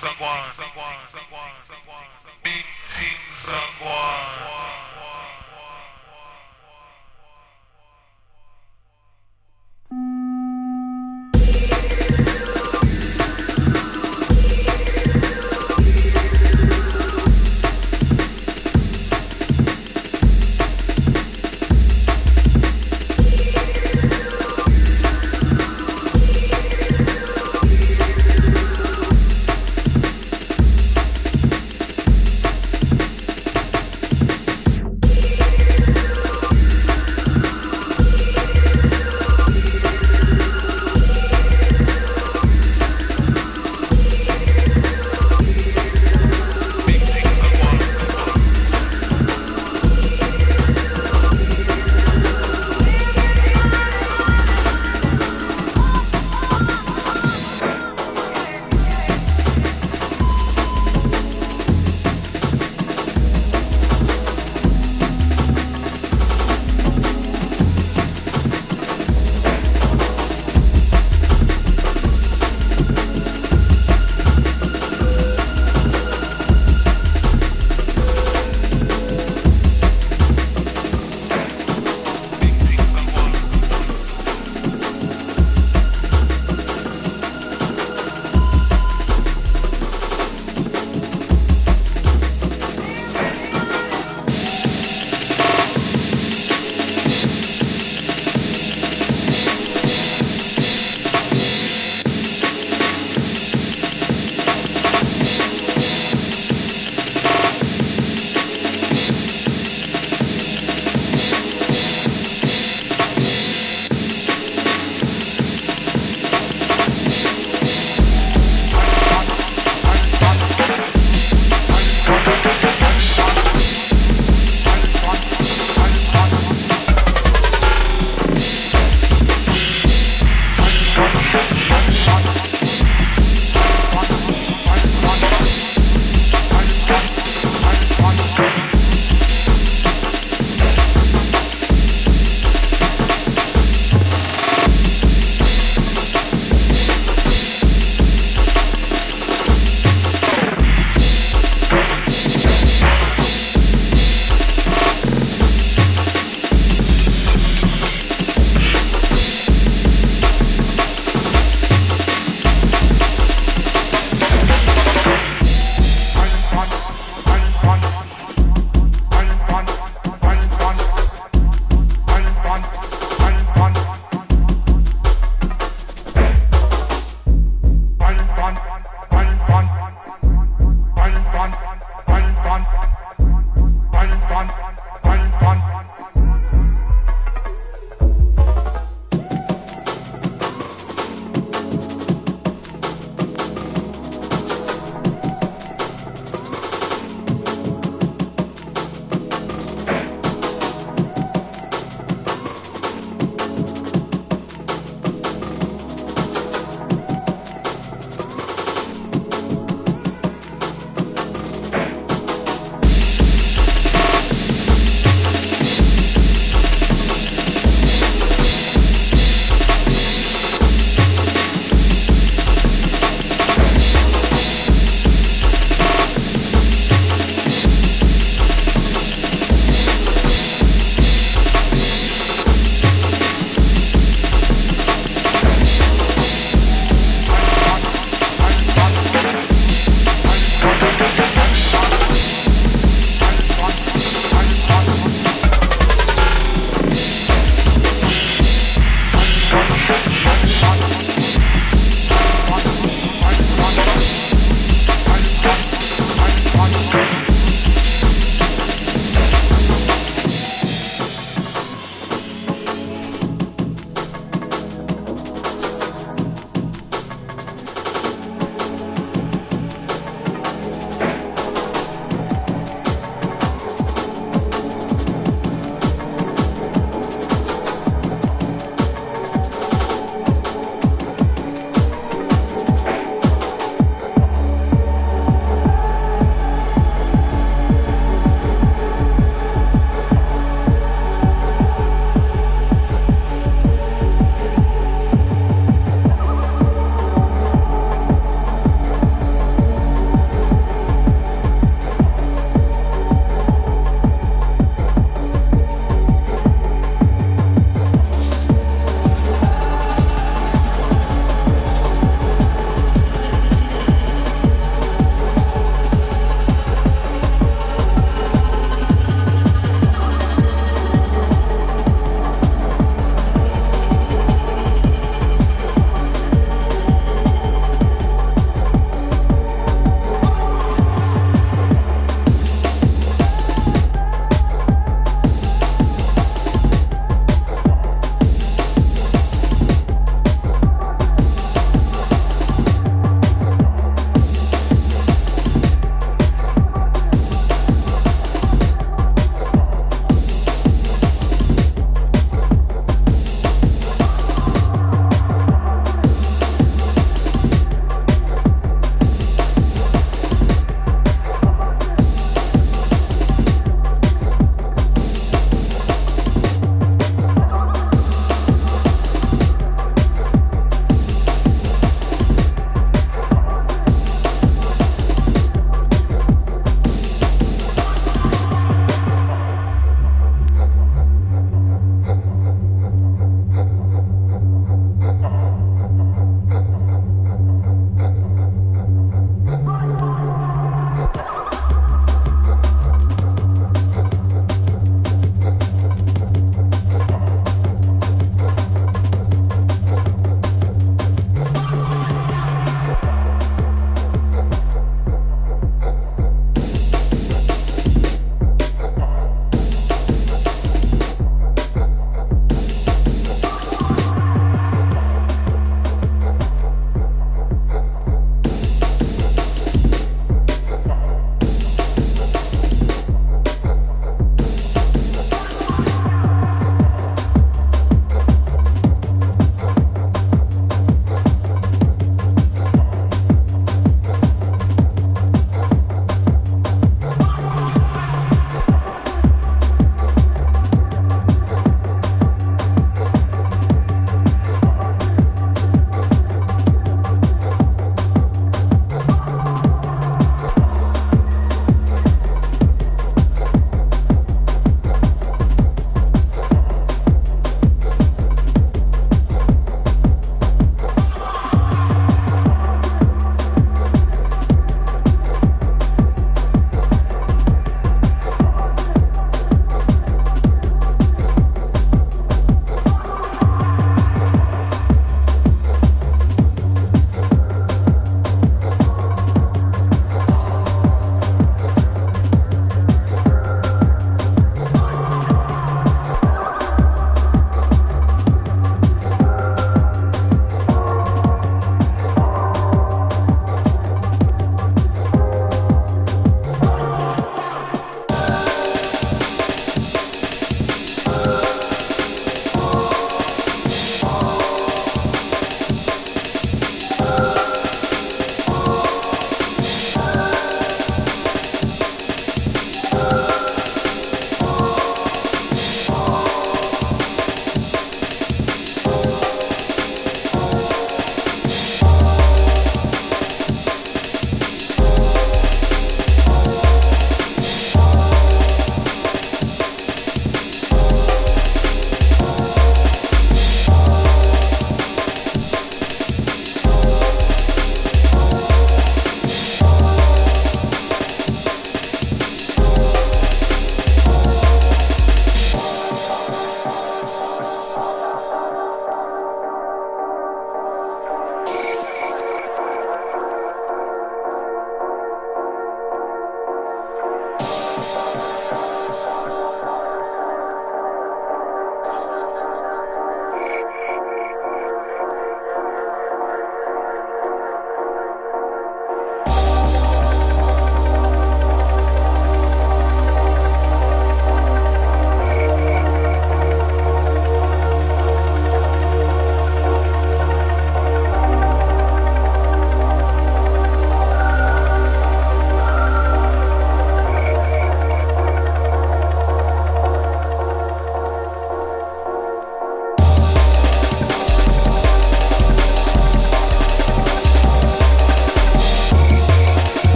三观，三观，三观，三观，三关，冰心，三观。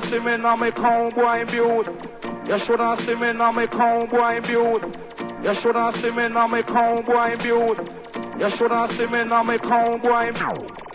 Shoulda see me now me cowboy build. You shoulda see me now me cowboy build. You shoulda see me now me cowboy build. You shoulda see me now me cowboy build.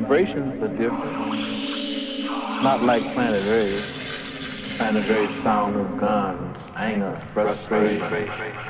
Vibrations are different. Not like Planet Earth. Planet Earth sound of guns, anger, frustration.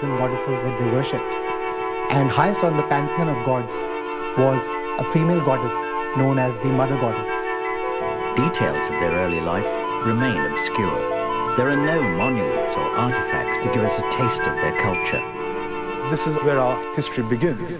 Gods and goddesses that they worshipped. And highest on the pantheon of gods was a female goddess known as the Mother Goddess. Details of their early life remain obscure. There are no monuments or artifacts to give us a taste of their culture. This is where our history begins.